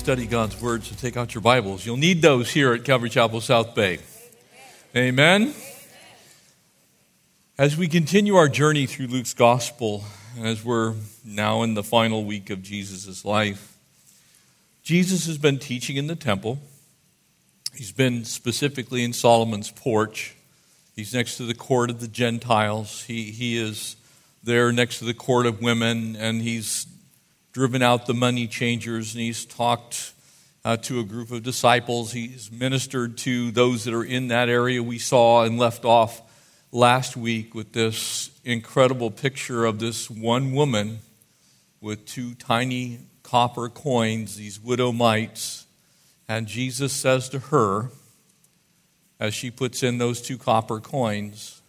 Study God's Word, so take out your Bibles. You'll need those here at Calvary Chapel South Bay. Amen. As we continue our journey through Luke's Gospel, as we're now in the final week of Jesus' life, Jesus has been teaching in the temple. He's been specifically in Solomon's porch. He's next to the court of the Gentiles. He, he is there next to the court of women, and he's driven out the money changers, and he's talked uh, to a group of disciples. He's ministered to those that are in that area. We saw and left off last week with this incredible picture of this one woman with two tiny copper coins, these widow mites. And Jesus says to her, as she puts in those two copper coins,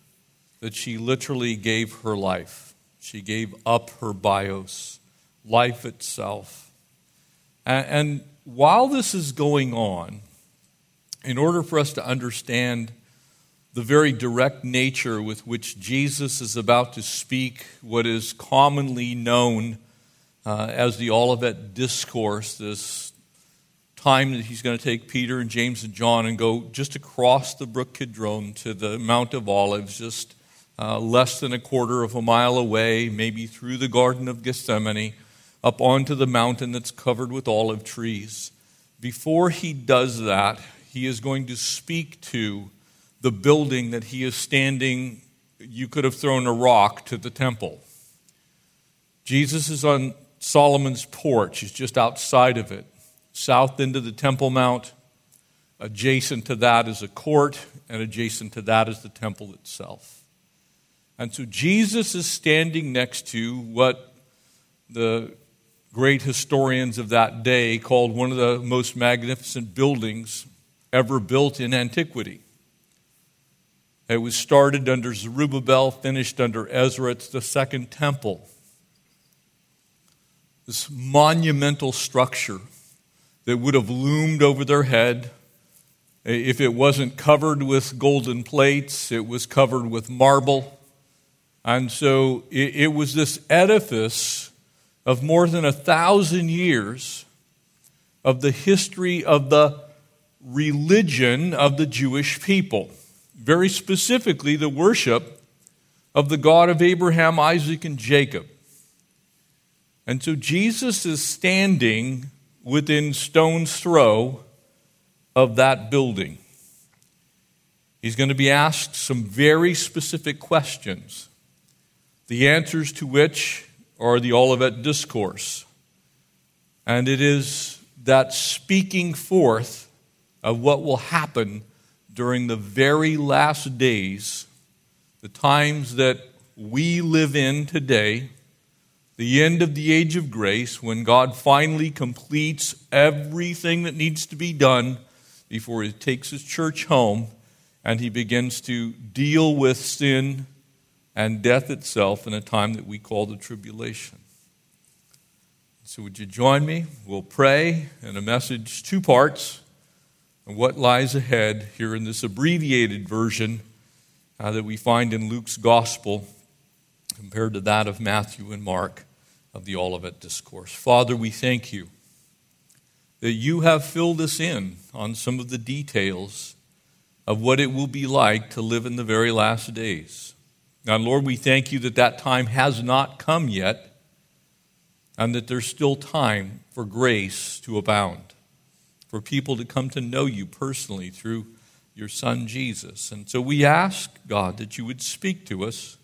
that she literally gave her life. She gave up her bios life itself. And, while this is going on, in order for us to understand the very direct nature with which Jesus is about to speak what is commonly known uh, as the Olivet Discourse, this time that he's going to take Peter and James and John and go just across the brook Kidron to the Mount of Olives, just uh, less than a quarter of a mile away, maybe through the Garden of Gethsemane up onto the mountain that's covered with olive trees. Before he does that, he is going to speak to the building that he is standing. You could have thrown a rock to the temple. Jesus is on Solomon's porch, he's just outside of it, south into the Temple Mount. Adjacent to that is a court, and adjacent to that is the temple itself. And so Jesus is standing next to what the great historians of that day called one of the most magnificent buildings ever built in antiquity. It was started under Zerubbabel, finished under Ezra. It's the second temple. This monumental structure that would have loomed over their head. If it wasn't covered with golden plates, it was covered with marble. And so it, was this edifice of more than a thousand years of the history of the religion of the Jewish people. Very specifically, the worship of the God of Abraham, Isaac, and Jacob. And so Jesus is standing within stone's throw of that building. He's going to be asked some very specific questions, the answers to which or the Olivet Discourse. And it is that speaking forth of what will happen during the very last days, the times that we live in today, the end of the age of grace, when God finally completes everything that needs to be done before He takes His church home and He begins to deal with sin and death itself in a time that we call the tribulation. So, would you join me? We'll pray in a message, two parts, and what lies ahead here in this abbreviated version uh, that we find in Luke's gospel compared to that of Matthew and Mark of the Olivet Discourse. Father, we thank you that you have filled us in on some of the details of what it will be like to live in the very last days. Now, Lord, we thank you that that time has not come yet and that there's still time for grace to abound, for people to come to know you personally through your Son Jesus. And so we ask, God, that you would speak to us,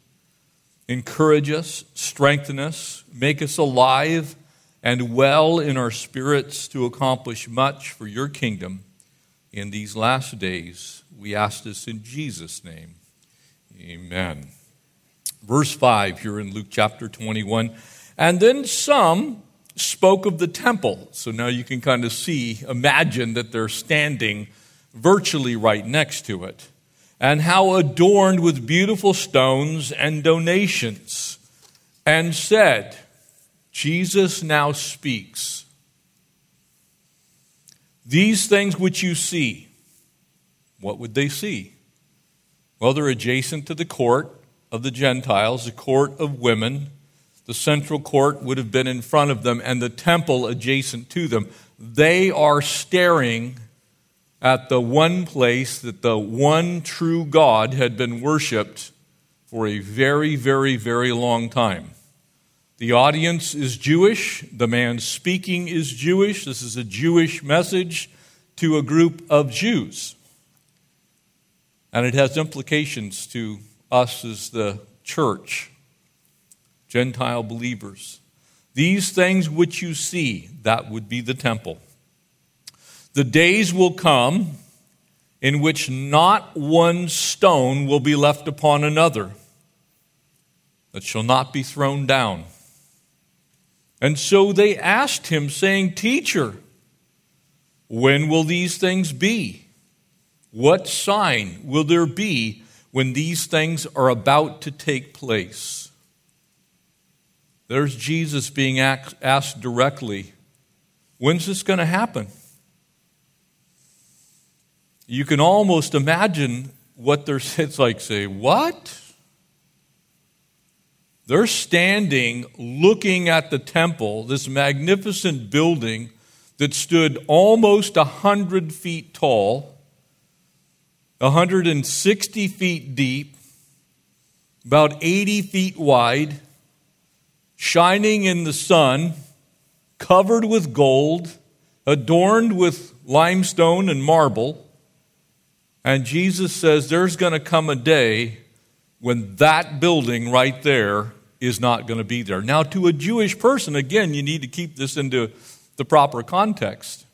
encourage us, strengthen us, make us alive and well in our spirits to accomplish much for your kingdom in these last days. We ask this in Jesus' name. Amen. Verse 5 here in Luke chapter 21. And then some spoke of the temple. So now you can kind of see, imagine that they're standing virtually right next to it. And how adorned with beautiful stones and donations. And said, Jesus now speaks. These things which you see, what would they see? Well, they're adjacent to the court of the Gentiles, the court of women. The central court would have been in front of them, and the temple adjacent to them. They are staring at the one place that the one true God had been worshiped for a very, very, very long time. The audience is Jewish. The man speaking is Jewish. This is a Jewish message to a group of Jews. And it has implications to us as the church, Gentile believers. These things which you see, that would be the temple. The days will come in which not one stone will be left upon another that shall not be thrown down. And so they asked him, saying, Teacher, when will these things be? What sign will there be when these things are about to take place? There's Jesus being asked directly, When's this going to happen? You can almost imagine what they're, it's like, say, What? They're standing looking at the temple, this magnificent building that stood almost a hundred feet tall 160 feet deep, about 80 feet wide, shining in the sun, covered with gold, adorned with limestone and marble. And Jesus says there's going to come a day when that building right there is not going to be there. Now, to a Jewish person, again, you need to keep this into the proper context.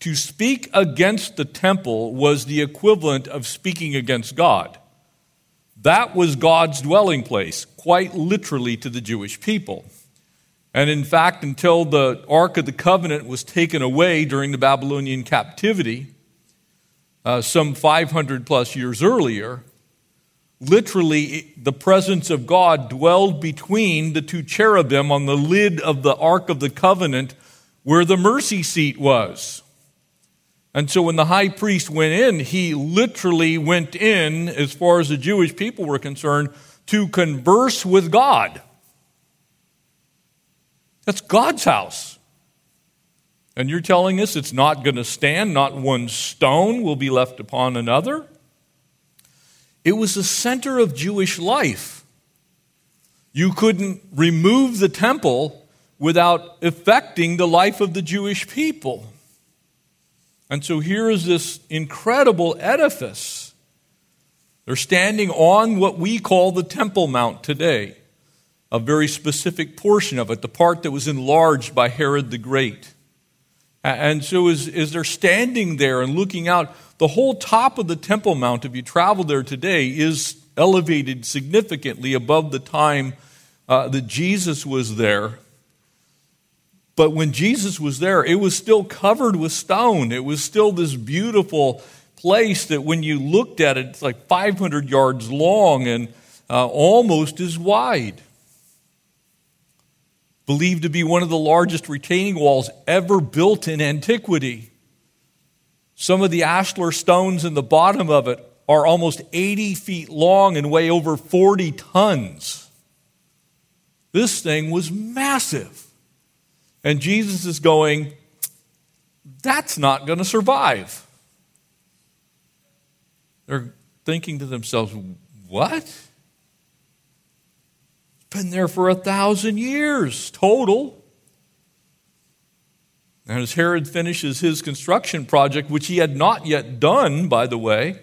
To speak against the temple was the equivalent of speaking against God. That was God's dwelling place, quite literally to the Jewish people. And in fact, until the Ark of the Covenant was taken away during the Babylonian captivity, uh, some 500 plus years earlier, literally the presence of God dwelled between the two cherubim on the lid of the Ark of the Covenant where the mercy seat was. And so when the high priest went in, he literally went in, as far as the Jewish people were concerned, to converse with God. That's God's house. And you're telling us it's not going to stand, not one stone will be left upon another? It was the center of Jewish life. You couldn't remove the temple without affecting the life of the Jewish people. And so here is this incredible edifice. They're standing on what we call the Temple Mount today, a very specific portion of it, the part that was enlarged by Herod the Great. And so as, as they're standing there and looking out, the whole top of the Temple Mount, if you travel there today, is elevated significantly above the time uh, that Jesus was there. But when Jesus was there, it was still covered with stone. It was still this beautiful place that when you looked at it, it's like 500 yards long and uh, almost as wide. Believed to be one of the largest retaining walls ever built in antiquity. Some of the ashlar stones in the bottom of it are almost 80 feet long and weigh over 40 tons. This thing was massive. And Jesus is going, that's not going to survive. They're thinking to themselves, what? Been there for a thousand years total. And as Herod finishes his construction project, which he had not yet done, by the way,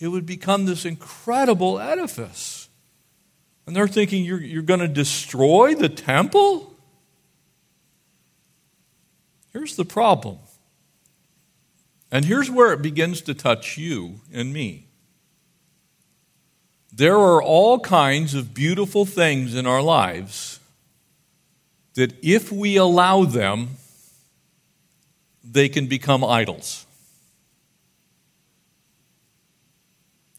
it would become this incredible edifice. And they're thinking, you're, you're going to destroy the temple? Here's the problem. And here's where it begins to touch you and me. There are all kinds of beautiful things in our lives that if we allow them, they can become idols.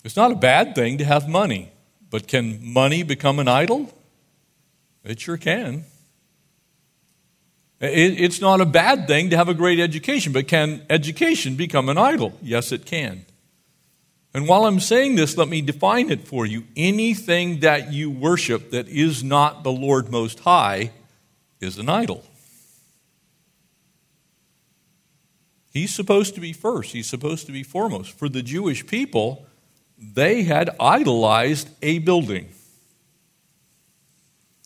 It's not a bad thing to have money, but can money become an idol? It sure can. It's not a bad thing to have a great education, but can education become an idol? Yes, it can. And while I'm saying this, let me define it for you. Anything that you worship that is not the Lord Most High is an idol. He's supposed to be first, he's supposed to be foremost. For the Jewish people, they had idolized a building.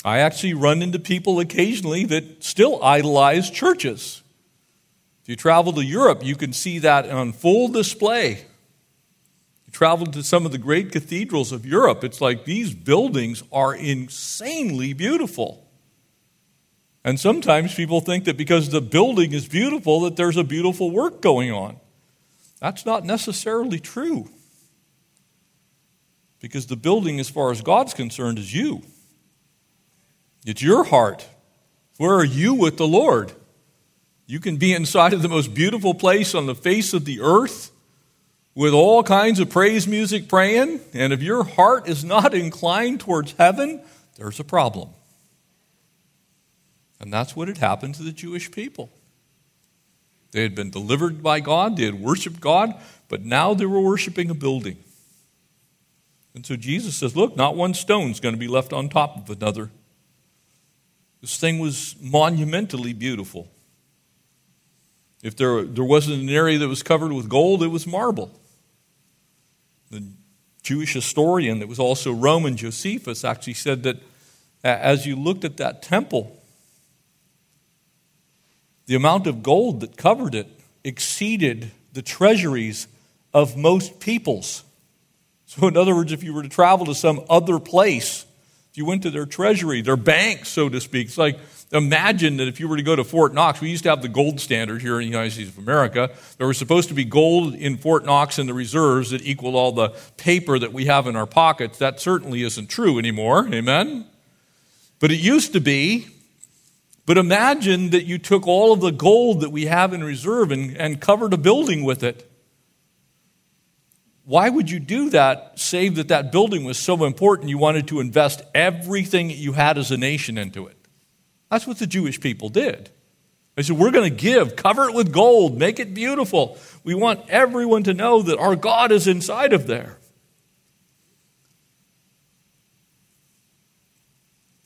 I actually run into people occasionally that still idolize churches. If you travel to Europe, you can see that on full display. You travel to some of the great cathedrals of Europe, it's like these buildings are insanely beautiful. And sometimes people think that because the building is beautiful, that there's a beautiful work going on. That's not necessarily true. Because the building, as far as God's concerned, is you. It's your heart. Where are you with the Lord? You can be inside of the most beautiful place on the face of the earth with all kinds of praise music praying, and if your heart is not inclined towards heaven, there's a problem. And that's what had happened to the Jewish people. They had been delivered by God, they had worshiped God, but now they were worshiping a building. And so Jesus says, Look, not one stone is going to be left on top of another. This thing was monumentally beautiful. If there, there wasn't an area that was covered with gold, it was marble. The Jewish historian that was also Roman, Josephus, actually said that as you looked at that temple, the amount of gold that covered it exceeded the treasuries of most peoples. So, in other words, if you were to travel to some other place, if you went to their treasury, their bank, so to speak, it's like imagine that if you were to go to Fort Knox, we used to have the gold standard here in the United States of America. There was supposed to be gold in Fort Knox in the reserves that equaled all the paper that we have in our pockets. That certainly isn't true anymore. Amen? But it used to be. But imagine that you took all of the gold that we have in reserve and, and covered a building with it. Why would you do that, save that that building was so important you wanted to invest everything you had as a nation into it? That's what the Jewish people did. They said, We're going to give, cover it with gold, make it beautiful. We want everyone to know that our God is inside of there.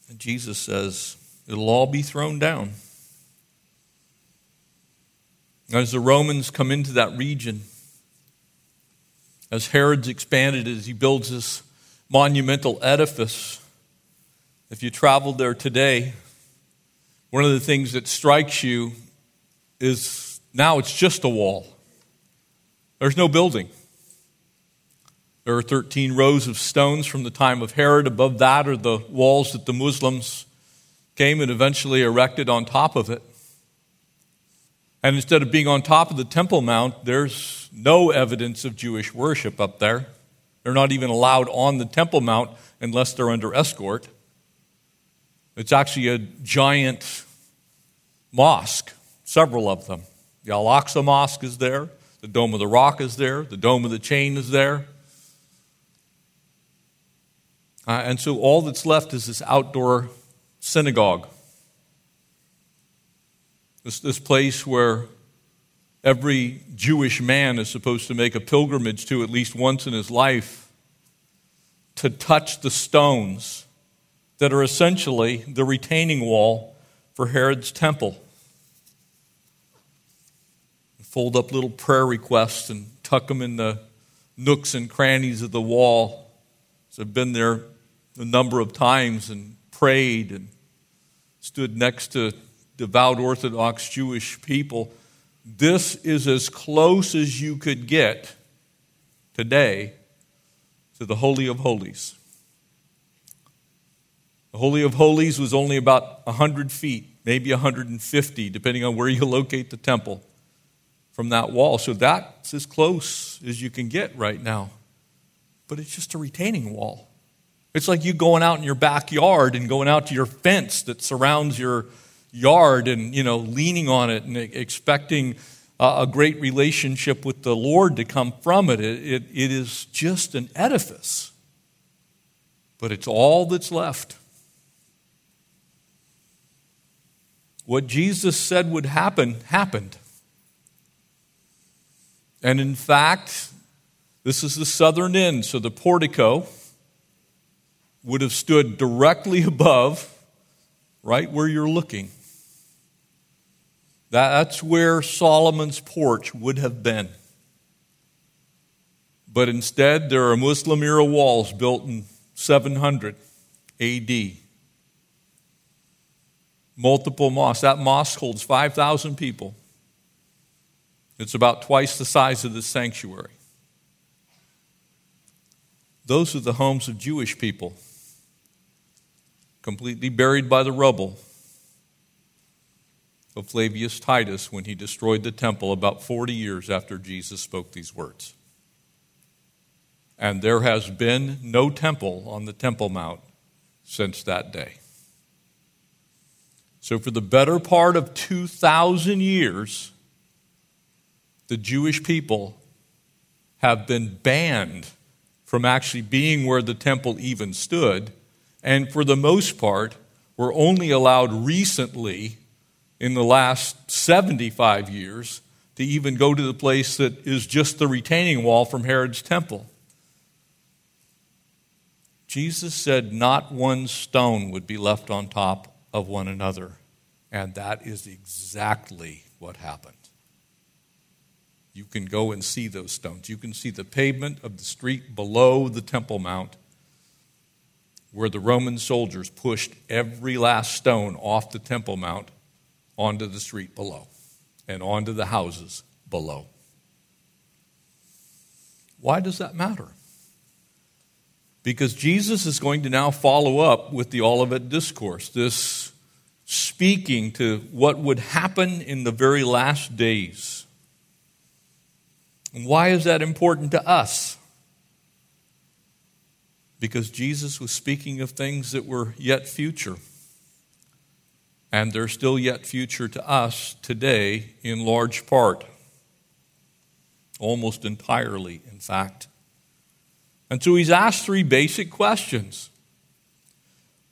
And Jesus says, It'll all be thrown down. As the Romans come into that region, as Herod's expanded, as he builds this monumental edifice. If you traveled there today, one of the things that strikes you is now it's just a wall. There's no building. There are 13 rows of stones from the time of Herod. Above that are the walls that the Muslims came and eventually erected on top of it. And instead of being on top of the Temple Mount, there's no evidence of Jewish worship up there. They're not even allowed on the Temple Mount unless they're under escort. It's actually a giant mosque, several of them. The Al Aqsa Mosque is there, the Dome of the Rock is there, the Dome of the Chain is there. Uh, and so all that's left is this outdoor synagogue. This, this place where every Jewish man is supposed to make a pilgrimage to at least once in his life to touch the stones that are essentially the retaining wall for Herod's temple. Fold up little prayer requests and tuck them in the nooks and crannies of the wall. So I've been there a number of times and prayed and stood next to devout Orthodox Jewish people, this is as close as you could get today to the Holy of Holies. The Holy of Holies was only about 100 feet, maybe 150, depending on where you locate the temple from that wall. So that's as close as you can get right now. But it's just a retaining wall. It's like you going out in your backyard and going out to your fence that surrounds your yard and, you know, leaning on it and expecting a great relationship with the Lord to come from it. It, it, it is just an edifice, but it's all that's left. What Jesus said would happen happened. And in fact, this is the southern end, so the portico would have stood directly above, right where you're looking. That's where Solomon's porch would have been. But instead, there are Muslim era walls built in 700 AD. Multiple mosques. That mosque holds 5,000 people. It's about twice the size of the sanctuary. Those are the homes of Jewish people, completely buried by the rubble of Flavius Titus when he destroyed the temple about 40 years after Jesus spoke these words. And there has been no temple on the Temple Mount since that day. So, for the better part of 2,000 years, the Jewish people have been banned from actually being where the temple even stood, and for the most part, were only allowed recently in the last 75 years to even go to the place that is just the retaining wall from Herod's temple. Jesus said, Not one stone would be left on top of one another. And that is exactly what happened. You can go and see those stones. You can see the pavement of the street below the Temple Mount where the Roman soldiers pushed every last stone off the Temple Mount onto the street below and onto the houses below. Why does that matter? Because Jesus is going to now follow up with the Olivet Discourse, this speaking to what would happen in the very last days. And why is that important to us? Because Jesus was speaking of things that were yet future and they're still yet future to us today in large part, almost entirely, in fact. And so he's asked three basic questions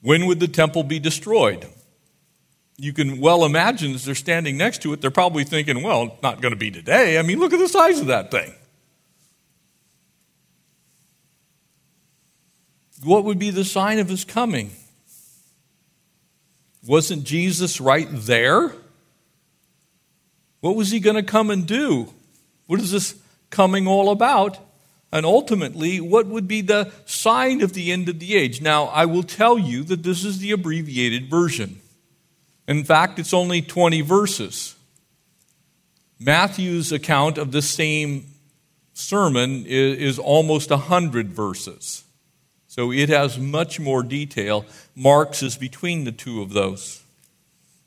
When would the temple be destroyed? You can well imagine as they're standing next to it, they're probably thinking, well, it's not going to be today. I mean, look at the size of that thing. What would be the sign of his coming? Wasn't Jesus right there? What was he going to come and do? What is this coming all about? And ultimately, what would be the sign of the end of the age? Now, I will tell you that this is the abbreviated version. In fact, it's only 20 verses. Matthew's account of the same sermon is, is almost 100 verses. So it has much more detail. Mark's is between the two of those.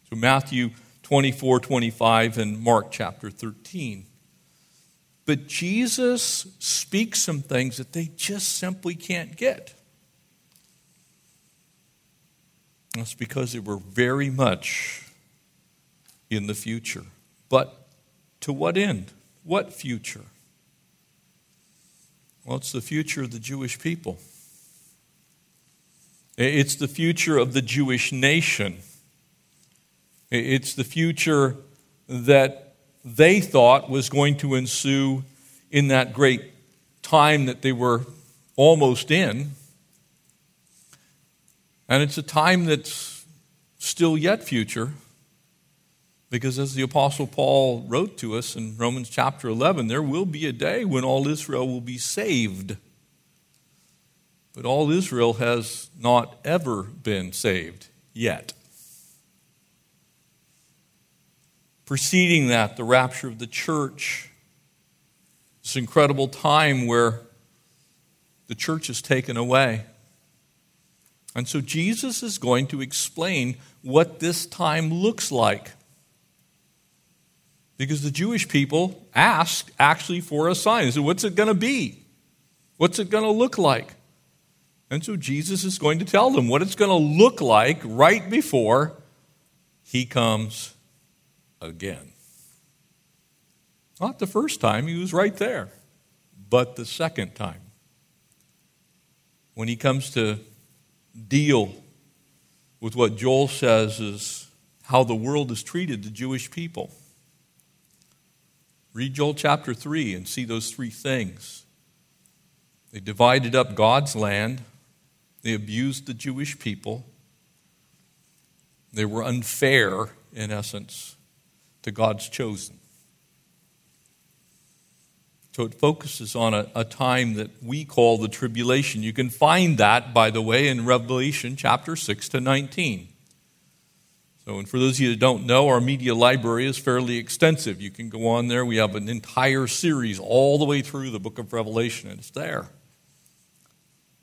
So Matthew 24, 25, and Mark chapter 13. But Jesus speaks some things that they just simply can't get. That's because they were very much in the future. But to what end? What future? Well, it's the future of the Jewish people. It's the future of the Jewish nation. It's the future that they thought was going to ensue in that great time that they were almost in. And it's a time that's still yet future, because as the Apostle Paul wrote to us in Romans chapter 11, there will be a day when all Israel will be saved. But all Israel has not ever been saved yet. Preceding that, the rapture of the church, this incredible time where the church is taken away. And so Jesus is going to explain what this time looks like. Because the Jewish people asked actually for a sign. They said, What's it going to be? What's it going to look like? And so Jesus is going to tell them what it's going to look like right before he comes again. Not the first time, he was right there, but the second time. When he comes to deal with what Joel says is how the world has treated the Jewish people. Read Joel chapter 3 and see those three things. They divided up God's land, they abused the Jewish people, they were unfair, in essence, to God's chosen. So it focuses on a, a, time that we call the tribulation. You can find that, by the way, in Revelation chapter 6 to 19. So, and for those of you that don't know, our media library is fairly extensive. You can go on there. We have an entire series all the way through the book of Revelation, and it's there.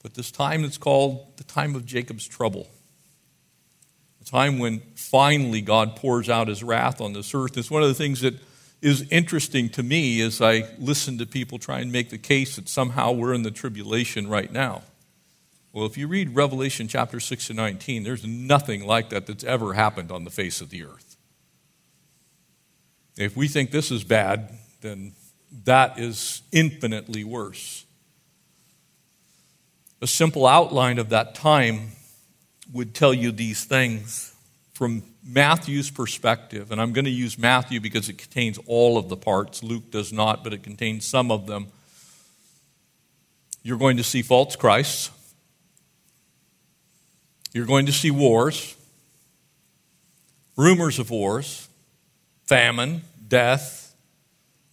But this time it's called the time of Jacob's trouble. The time when finally God pours out his wrath on this earth. It's one of the things that is interesting to me as I listen to people try and make the case that somehow we're in the tribulation right now. Well, if you read Revelation chapter 6 to 19, there's nothing like that that's ever happened on the face of the earth. If we think this is bad, then that is infinitely worse. A simple outline of that time would tell you these things from Matthew's perspective, and I'm going to use Matthew because it contains all of the parts. Luke does not, but it contains some of them. You're going to see false Christs. You're going to see wars, rumors of wars, famine, death,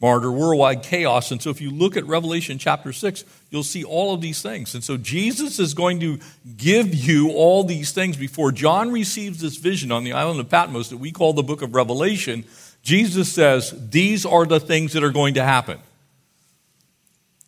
martyr, worldwide chaos. And so if you look at Revelation chapter 6, you'll see all of these things. And so Jesus is going to give you all these things before John receives this vision on the island of Patmos that we call the book of Revelation. Jesus says, These are the things that are going to happen.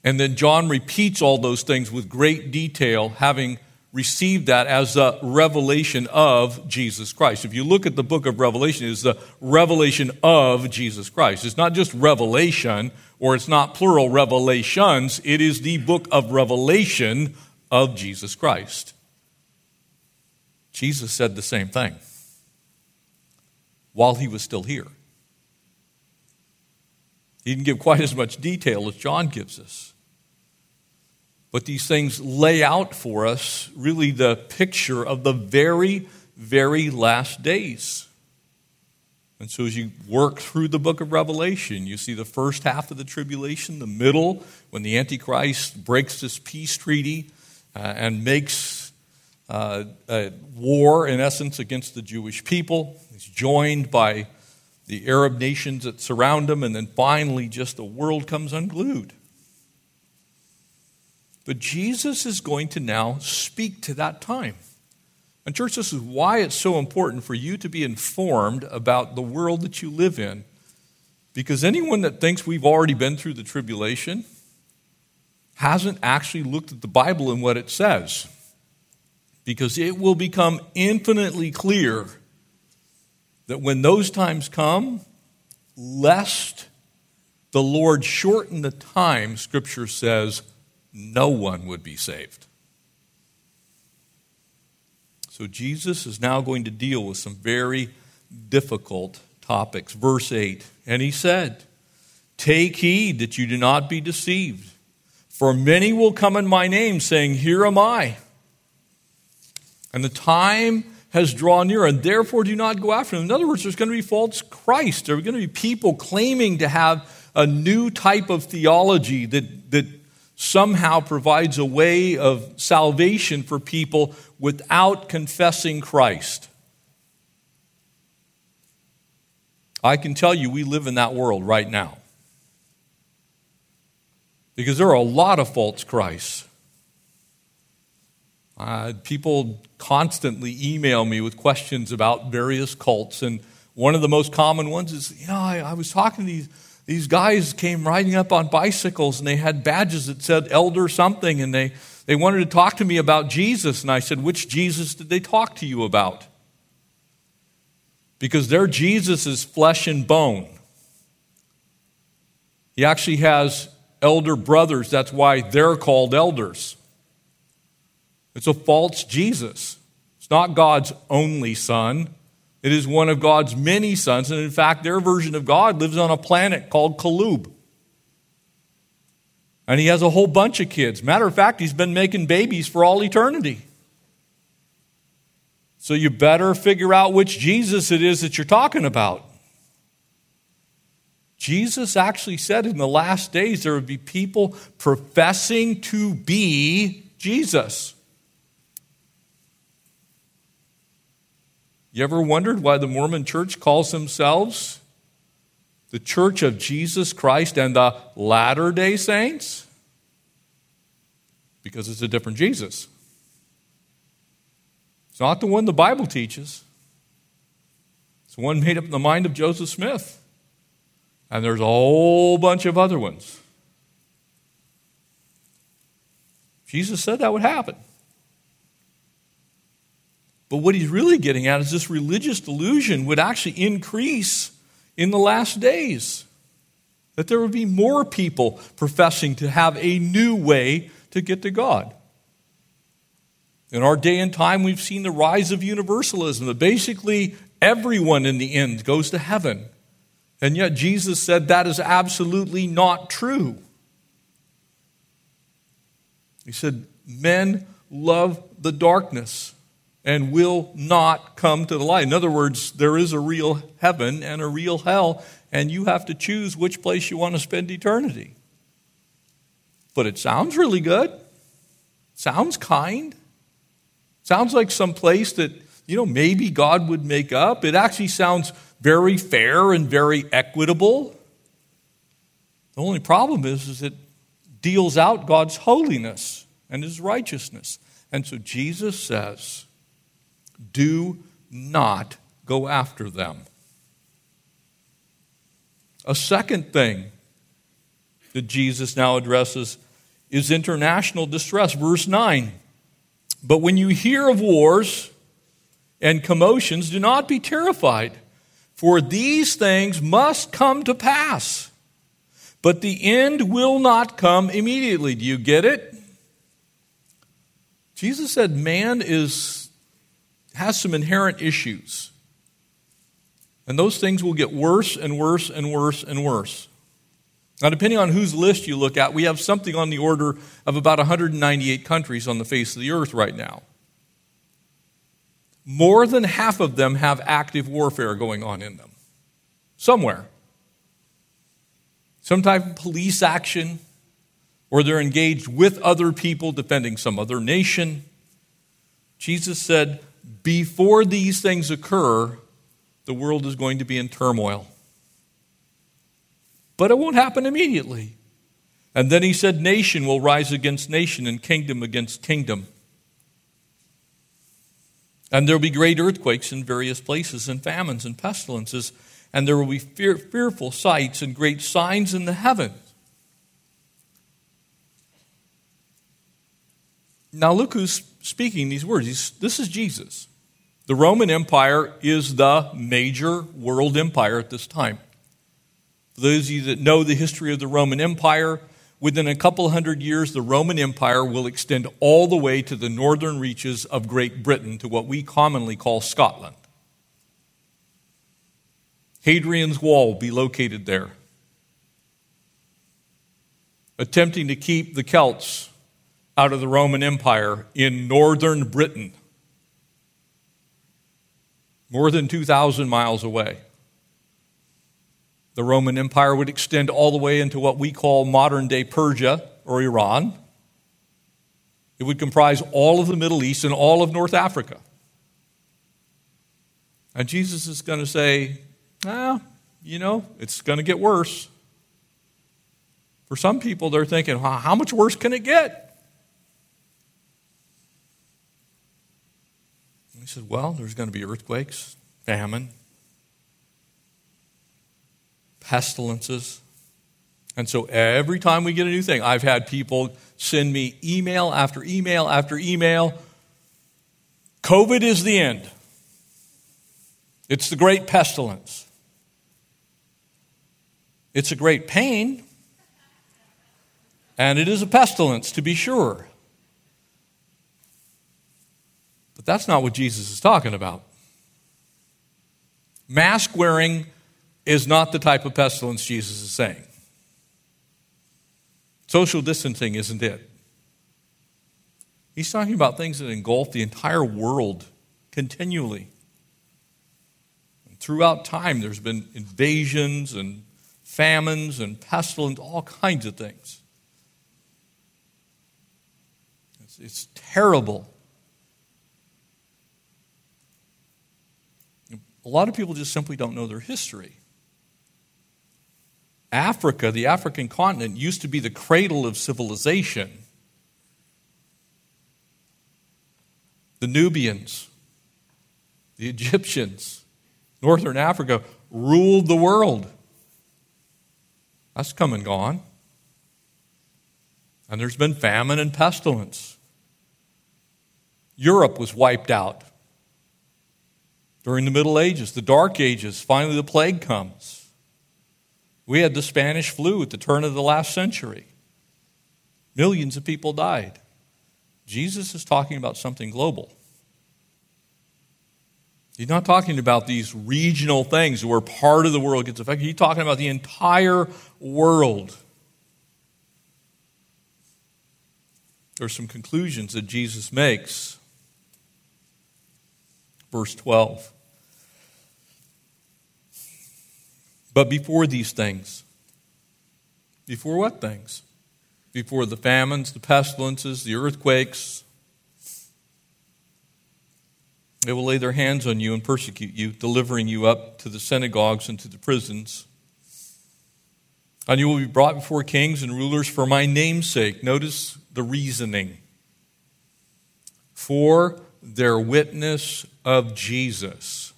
And then John repeats all those things with great detail, having received that as a revelation of Jesus Christ. If you look at the book of Revelation, it's the revelation of Jesus Christ. It's not just revelation, or it's not plural revelations, it is the book of revelation of Jesus Christ. Jesus said the same thing while he was still here. He didn't give quite as much detail as John gives us. But these things lay out for us really the picture of the very, very last days. And so, as you work through the book of Revelation, you see the first half of the tribulation, the middle, when the Antichrist breaks this peace treaty uh, and makes uh, war, in essence, against the Jewish people. He's joined by the Arab nations that surround him, and then finally, just the world comes unglued. But Jesus is going to now speak to that time. And, church, this is why it's so important for you to be informed about the world that you live in. Because anyone that thinks we've already been through the tribulation hasn't actually looked at the Bible and what it says. Because it will become infinitely clear that when those times come, lest the Lord shorten the time, Scripture says, no one would be saved. So Jesus is now going to deal with some very difficult topics. Verse 8 And he said, Take heed that you do not be deceived, for many will come in my name, saying, Here am I. And the time has drawn near, and therefore do not go after them. In other words, there's going to be false Christ. There are going to be people claiming to have a new type of theology that, that somehow provides a way of salvation for people without confessing Christ. I can tell you, we live in that world right now. Because there are a lot of false Christs. Uh, people constantly email me with questions about various cults, and one of the most common ones is, you know, I, I was talking to these these guys came riding up on bicycles and they had badges that said elder something and they, they wanted to talk to me about Jesus. And I said, Which Jesus did they talk to you about? Because their Jesus is flesh and bone. He actually has elder brothers. That's why they're called elders. It's a false Jesus. It's not God's only son It is one of God's many sons, and in fact, their version of God lives on a planet called Kolob. And he has a whole bunch of kids. Matter of fact, he's been making babies for all eternity. So you better figure out which Jesus it is that you're talking about. Jesus actually said in the last days there would be people professing to be Jesus. You ever wondered why the Mormon church calls themselves the Church of Jesus Christ and the Latter day Saints? Because it's a different Jesus. It's not the one the Bible teaches, it's the one made up in the mind of Joseph Smith. And there's a whole bunch of other ones. Jesus said that would happen. But what he's really getting at is this religious delusion would actually increase in the last days. That there would be more people professing to have a new way to get to God. In our day and time, we've seen the rise of universalism, that basically everyone in the end goes to heaven. And yet Jesus said that is absolutely not true. He said, Men love the darkness and will not come to the light. In other words, there is a real heaven and a real hell, and you have to choose which place you want to spend eternity. But it sounds really good. Sounds kind. Sounds like some place that, you know, maybe God would make up. It actually sounds very fair and very equitable. The only problem is, is it deals out God's holiness and his righteousness. And so Jesus says, do not go after them. A second thing that Jesus now addresses is international distress. Verse 9. But when you hear of wars and commotions, do not be terrified for these things must come to pass. But the end will not come immediately. Do you get it? Jesus said man is has some inherent issues. And those things will get worse and worse and worse and worse. Now, depending on whose list you look at, we have something on the order of about 198 countries on the face of the earth right now more than half of them have active warfare going on in them. Somewhere. Some type of police action, or they're engaged with other people defending some other nation. Jesus said, before these things occur, the world is going to be in turmoil. But it won't happen immediately. And then he said, nation will rise against nation and kingdom against kingdom. And there will be great earthquakes in various places, and famines and pestilences, and there will be fear, fearful sights and great signs in the heavens. Now, look who's speaking these words. He's, this is Jesus. The Roman Empire is the major world empire at this time. For those of you that know the history of the Roman Empire, within a couple hundred years, the Roman Empire will extend all the way to the northern reaches of Great Britain, to what we commonly call Scotland. Hadrian's Wall will be located there, attempting to keep the Celts out of the Roman Empire in northern Britain, more than 2,000 miles away. The Roman Empire would extend all the way into what we call modern day Persia or Iran. It would comprise all of the Middle East and all of North Africa. And Jesus is going to say, ah, you know, it's going to get worse. For some people, they're thinking, how much worse can it get? Said, well, there's going to be earthquakes, famine, pestilences. And so every time we get a new thing, I've had people send me email after email after email. COVID is the end. It's the great pestilence. It's a great pain, and it is a pestilence, to be sure. But that's not what Jesus is talking about. Mask wearing is not the type of pestilence Jesus is saying. Social distancing isn't it. He's talking about things that engulf the entire world continually. And throughout time, there's been invasions and famines and pestilence, all kinds of things. It's, it's terrible. A lot of people just simply don't know their history. Africa, the African continent, used to be the cradle of civilization. The Nubians, the Egyptians, Northern Africa ruled the world. That's come and gone. And there's been famine and pestilence. Europe was wiped out during the Middle Ages, the Dark Ages. Finally, the plague comes. We had the Spanish flu at the turn of the last century. Millions of people died. Jesus is talking about something global. He's not talking about these regional things where part of the world gets affected. He's talking about the entire world. There are some conclusions that Jesus makes. Verse 12. But before these things, before what things? Before the famines, the pestilences, the earthquakes, they will lay their hands on you and persecute you, delivering you up to the synagogues and to the prisons. And you will be brought before kings and rulers for my name's sake. Notice the reasoning. For their witness of Jesus.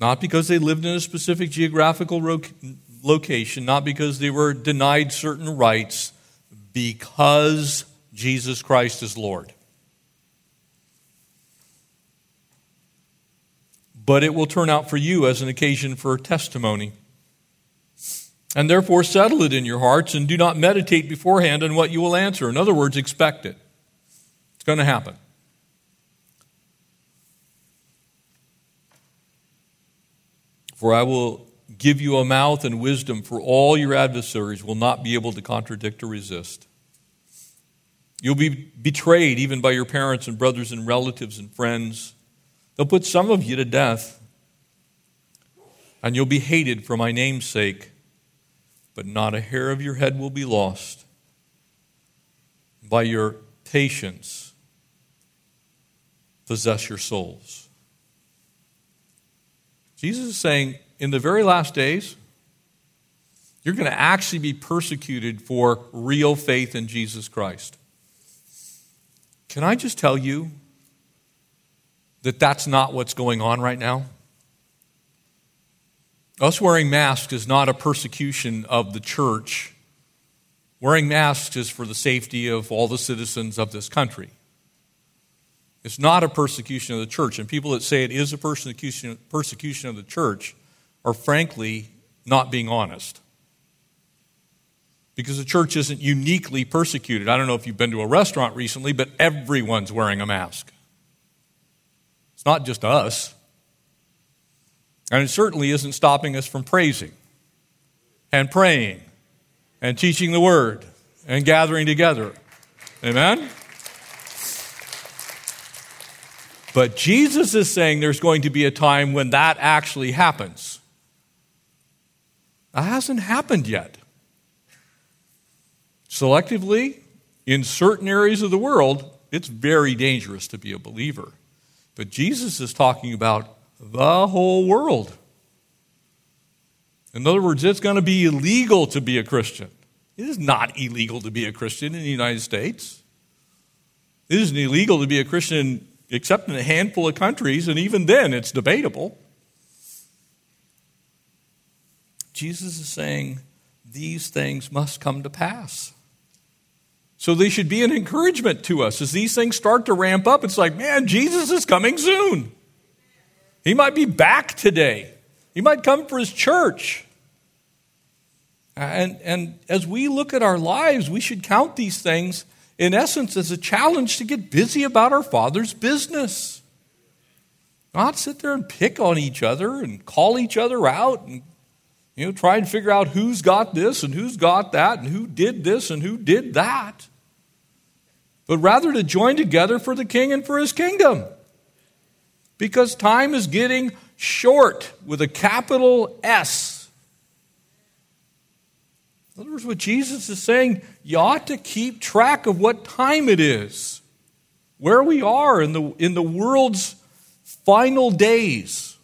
Not because they lived in a specific geographical ro- location, not because they were denied certain rights, because Jesus Christ is Lord. But it will turn out for you as an occasion for testimony. And therefore, settle it in your hearts and do not meditate beforehand on what you will answer. In other words, expect it. It's going to happen. For I will give you a mouth and wisdom, for all your adversaries will not be able to contradict or resist. You'll be betrayed even by your parents and brothers and relatives and friends. They'll put some of you to death. And you'll be hated for my name's sake, but not a hair of your head will be lost. By your patience, possess your souls. Jesus is saying, in the very last days, you're going to actually be persecuted for real faith in Jesus Christ. Can I just tell you that that's not what's going on right now? Us wearing masks is not a persecution of the church. Wearing masks is for the safety of all the citizens of this country. It's not a persecution of the church. And people that say it is a persecution, persecution of the church are frankly not being honest. Because the church isn't uniquely persecuted. I don't know if you've been to a restaurant recently, but everyone's wearing a mask. It's not just us. And it certainly isn't stopping us from praising and praying and teaching the word and gathering together. Amen? But Jesus is saying there's going to be a time when that actually happens. That hasn't happened yet. Selectively, in certain areas of the world, it's very dangerous to be a believer. But Jesus is talking about the whole world. In other words, it's going to be illegal to be a Christian. It is not illegal to be a Christian in the United States. It isn't illegal to be a Christian except in a handful of countries, and even then it's debatable. Jesus is saying these things must come to pass. So they should be an encouragement to us. As these things start to ramp up, it's like, man, Jesus is coming soon. He might be back today. He might come for his church. And, and as we look at our lives, we should count these things in essence, as a challenge to get busy about our Father's business. Not sit there and pick on each other and call each other out and you know, try and figure out who's got this and who's got that and who did this and who did that. But rather to join together for the king and for his kingdom. Because time is getting short with a capital S. In other words, what Jesus is saying, you ought to keep track of what time it is, where we are in the, in the world's final days.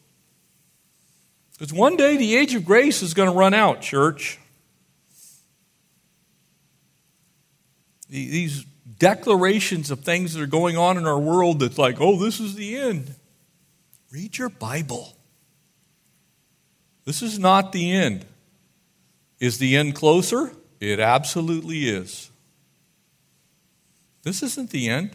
Because one day the age of grace is going to run out, church. These declarations of things that are going on in our world that's like, oh, this is the end. Read your Bible. This is not the end. Is the end closer? It absolutely is. This isn't the end.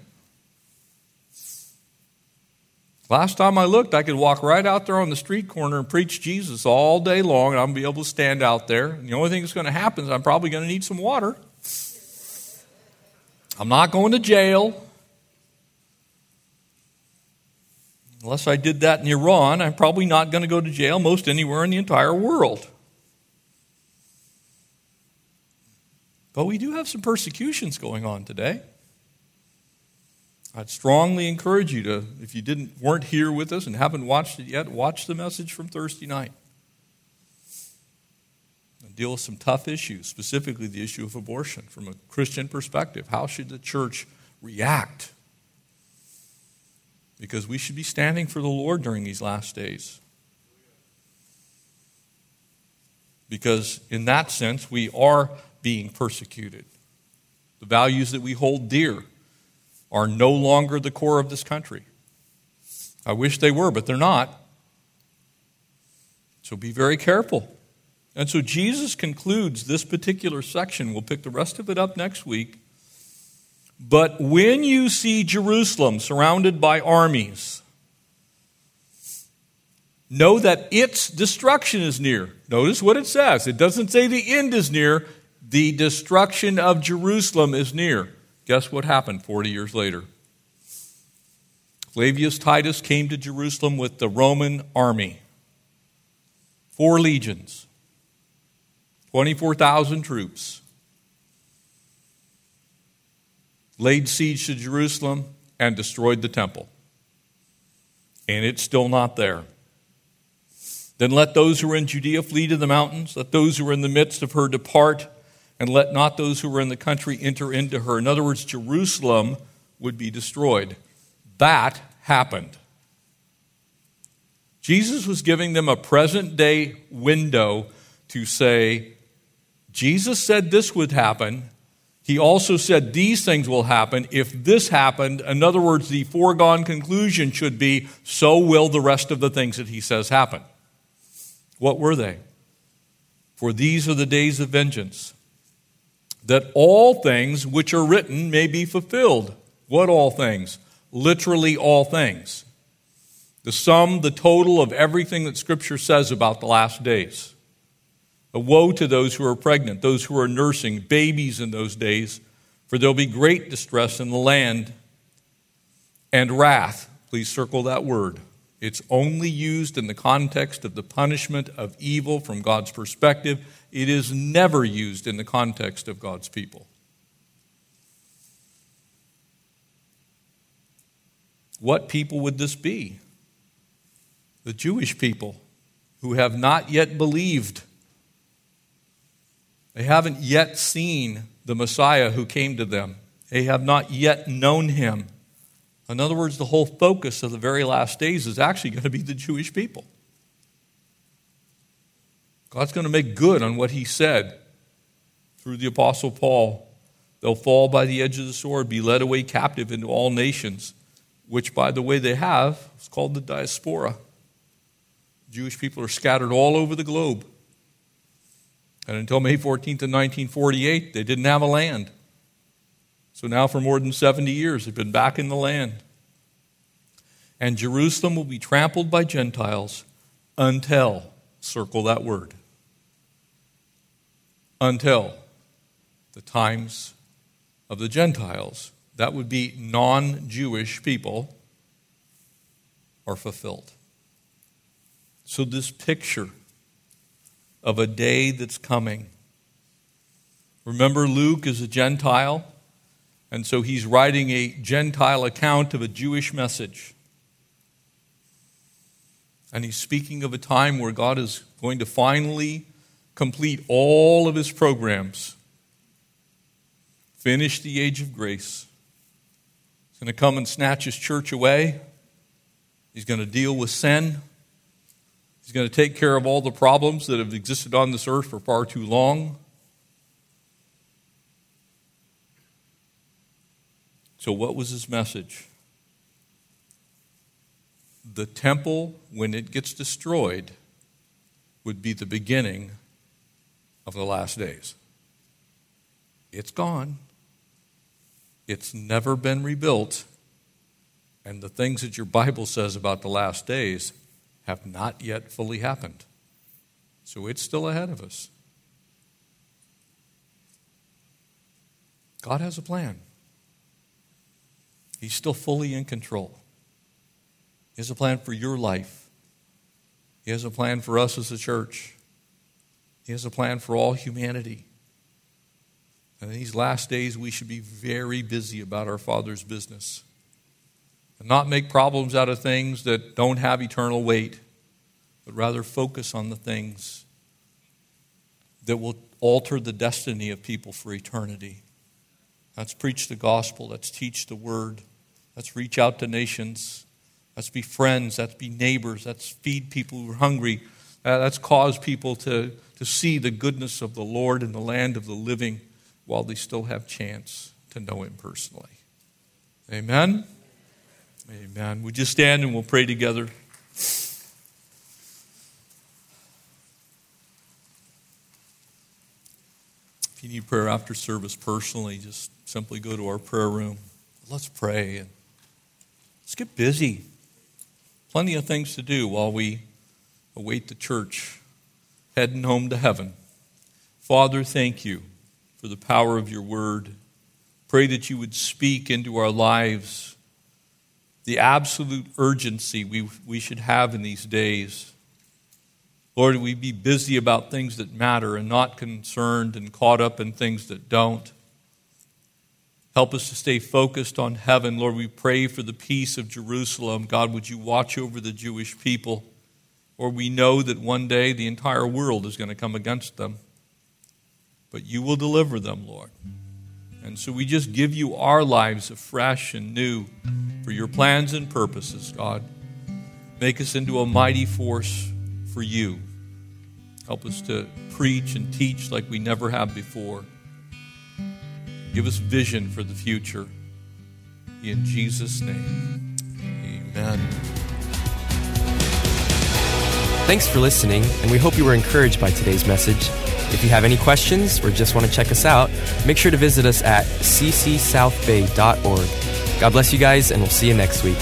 Last time I looked, I could walk right out there on the street corner and preach Jesus all day long, and I'm going to be able to stand out there. And the only thing that's going to happen is I'm probably going to need some water. I'm not going to jail. Unless I did that in Iran, I'm probably not going to go to jail most anywhere in the entire world. But we do have some persecutions going on today. I'd strongly encourage you to, if you didn't weren't here with us and haven't watched it yet, watch the message from Thursday night. And deal with some tough issues, specifically the issue of abortion from a Christian perspective. How should the church react? Because we should be standing for the Lord during these last days. Because in that sense, we are being persecuted. The values that we hold dear are no longer the core of this country. I wish they were, but they're not. So be very careful. And so Jesus concludes this particular section. We'll pick the rest of it up next week. But when you see Jerusalem surrounded by armies, know that its destruction is near. Notice what it says. It doesn't say the end is near, the destruction of Jerusalem is near. Guess what happened 40 years later? Flavius Titus came to Jerusalem with the Roman army. Four legions, 24,000 troops. Laid siege to Jerusalem and destroyed the temple. And it's still not there. Then let those who are in Judea flee to the mountains. Let those who are in the midst of her depart and let not those who are in the country enter into her. In other words, Jerusalem would be destroyed. That happened. Jesus was giving them a present day window to say, Jesus said this would happen. He also said these things will happen. If this happened, in other words, the foregone conclusion should be, so will the rest of the things that he says happen. What were they? For these are the days of vengeance that all things which are written may be fulfilled. What all things? Literally all things. The sum, the total of everything that Scripture says about the last days. A woe to those who are pregnant, those who are nursing babies in those days, for there'll be great distress in the land and wrath. Please circle that word. It's only used in the context of the punishment of evil from God's perspective it is never used in the context of God's people. What people would this be? The Jewish people who have not yet believed. They haven't yet seen the Messiah who came to them. They have not yet known him. In other words, the whole focus of the very last days is actually going to be the Jewish people. God's going to make good on what he said through the Apostle Paul. They'll fall by the edge of the sword, be led away captive into all nations, which, by the way, they have. It's called the diaspora. Jewish people are scattered all over the globe. And until May 14th of 1948, they didn't have a land. So now, for more than 70 years, they've been back in the land. And Jerusalem will be trampled by Gentiles until, circle that word, until the times of the Gentiles. That would be non Jewish people are fulfilled. So, this picture of a day that's coming. Remember, Luke is a Gentile, and so he's writing a Gentile account of a Jewish message. And he's speaking of a time where God is going to finally complete all of his programs, finish the age of grace. He's going to come and snatch his church away. He's going to deal with sin. He's going to take care of all the problems that have existed on this earth for far too long. So, what was his message? The temple, when it gets destroyed, would be the beginning of the last days. It's gone. It's never been rebuilt. And the things that your Bible says about the last days have not yet fully happened. So it's still ahead of us. God has a plan. He's still fully in control. He has a plan for your life. He has a plan for us as a church. He has a plan for all humanity. And in these last days, we should be very busy about our Father's business and not make problems out of things that don't have eternal weight, but rather focus on the things that will alter the destiny of people for eternity. Let's preach the gospel. Let's teach the word. Let's reach out to nations. Let's be friends. Let's be neighbors. Let's feed people who are hungry. Uh, let's cause people to, to see the goodness of the Lord in the land of the living while they still have chance to know Him personally. Amen. Amen. Would you stand and we'll pray together? If you need prayer after service personally, just simply go to our prayer room. Let's pray and let's get busy. Plenty of things to do while we await the church heading home to heaven. Father, thank you for the power of your word. Pray that you would speak into our lives the absolute urgency we, we should have in these days. Lord, we be busy about things that matter and not concerned and caught up in things that don't. Help us to stay focused on heaven. Lord, we pray for the peace of Jerusalem. God, would you watch over the Jewish people? Or we know that one day the entire world is going to come against them. But you will deliver them, Lord. And so we just give you our lives afresh and new for your plans and purposes, God. Make us into a mighty force for you. Help us to preach and teach like we never have before. Give us vision for the future. In Jesus' name, amen. Thanks for listening, and we hope you were encouraged by today's message. If you have any questions or just want to check us out, make sure to visit us at ccsouthbay.org. God bless you guys, and we'll see you next week.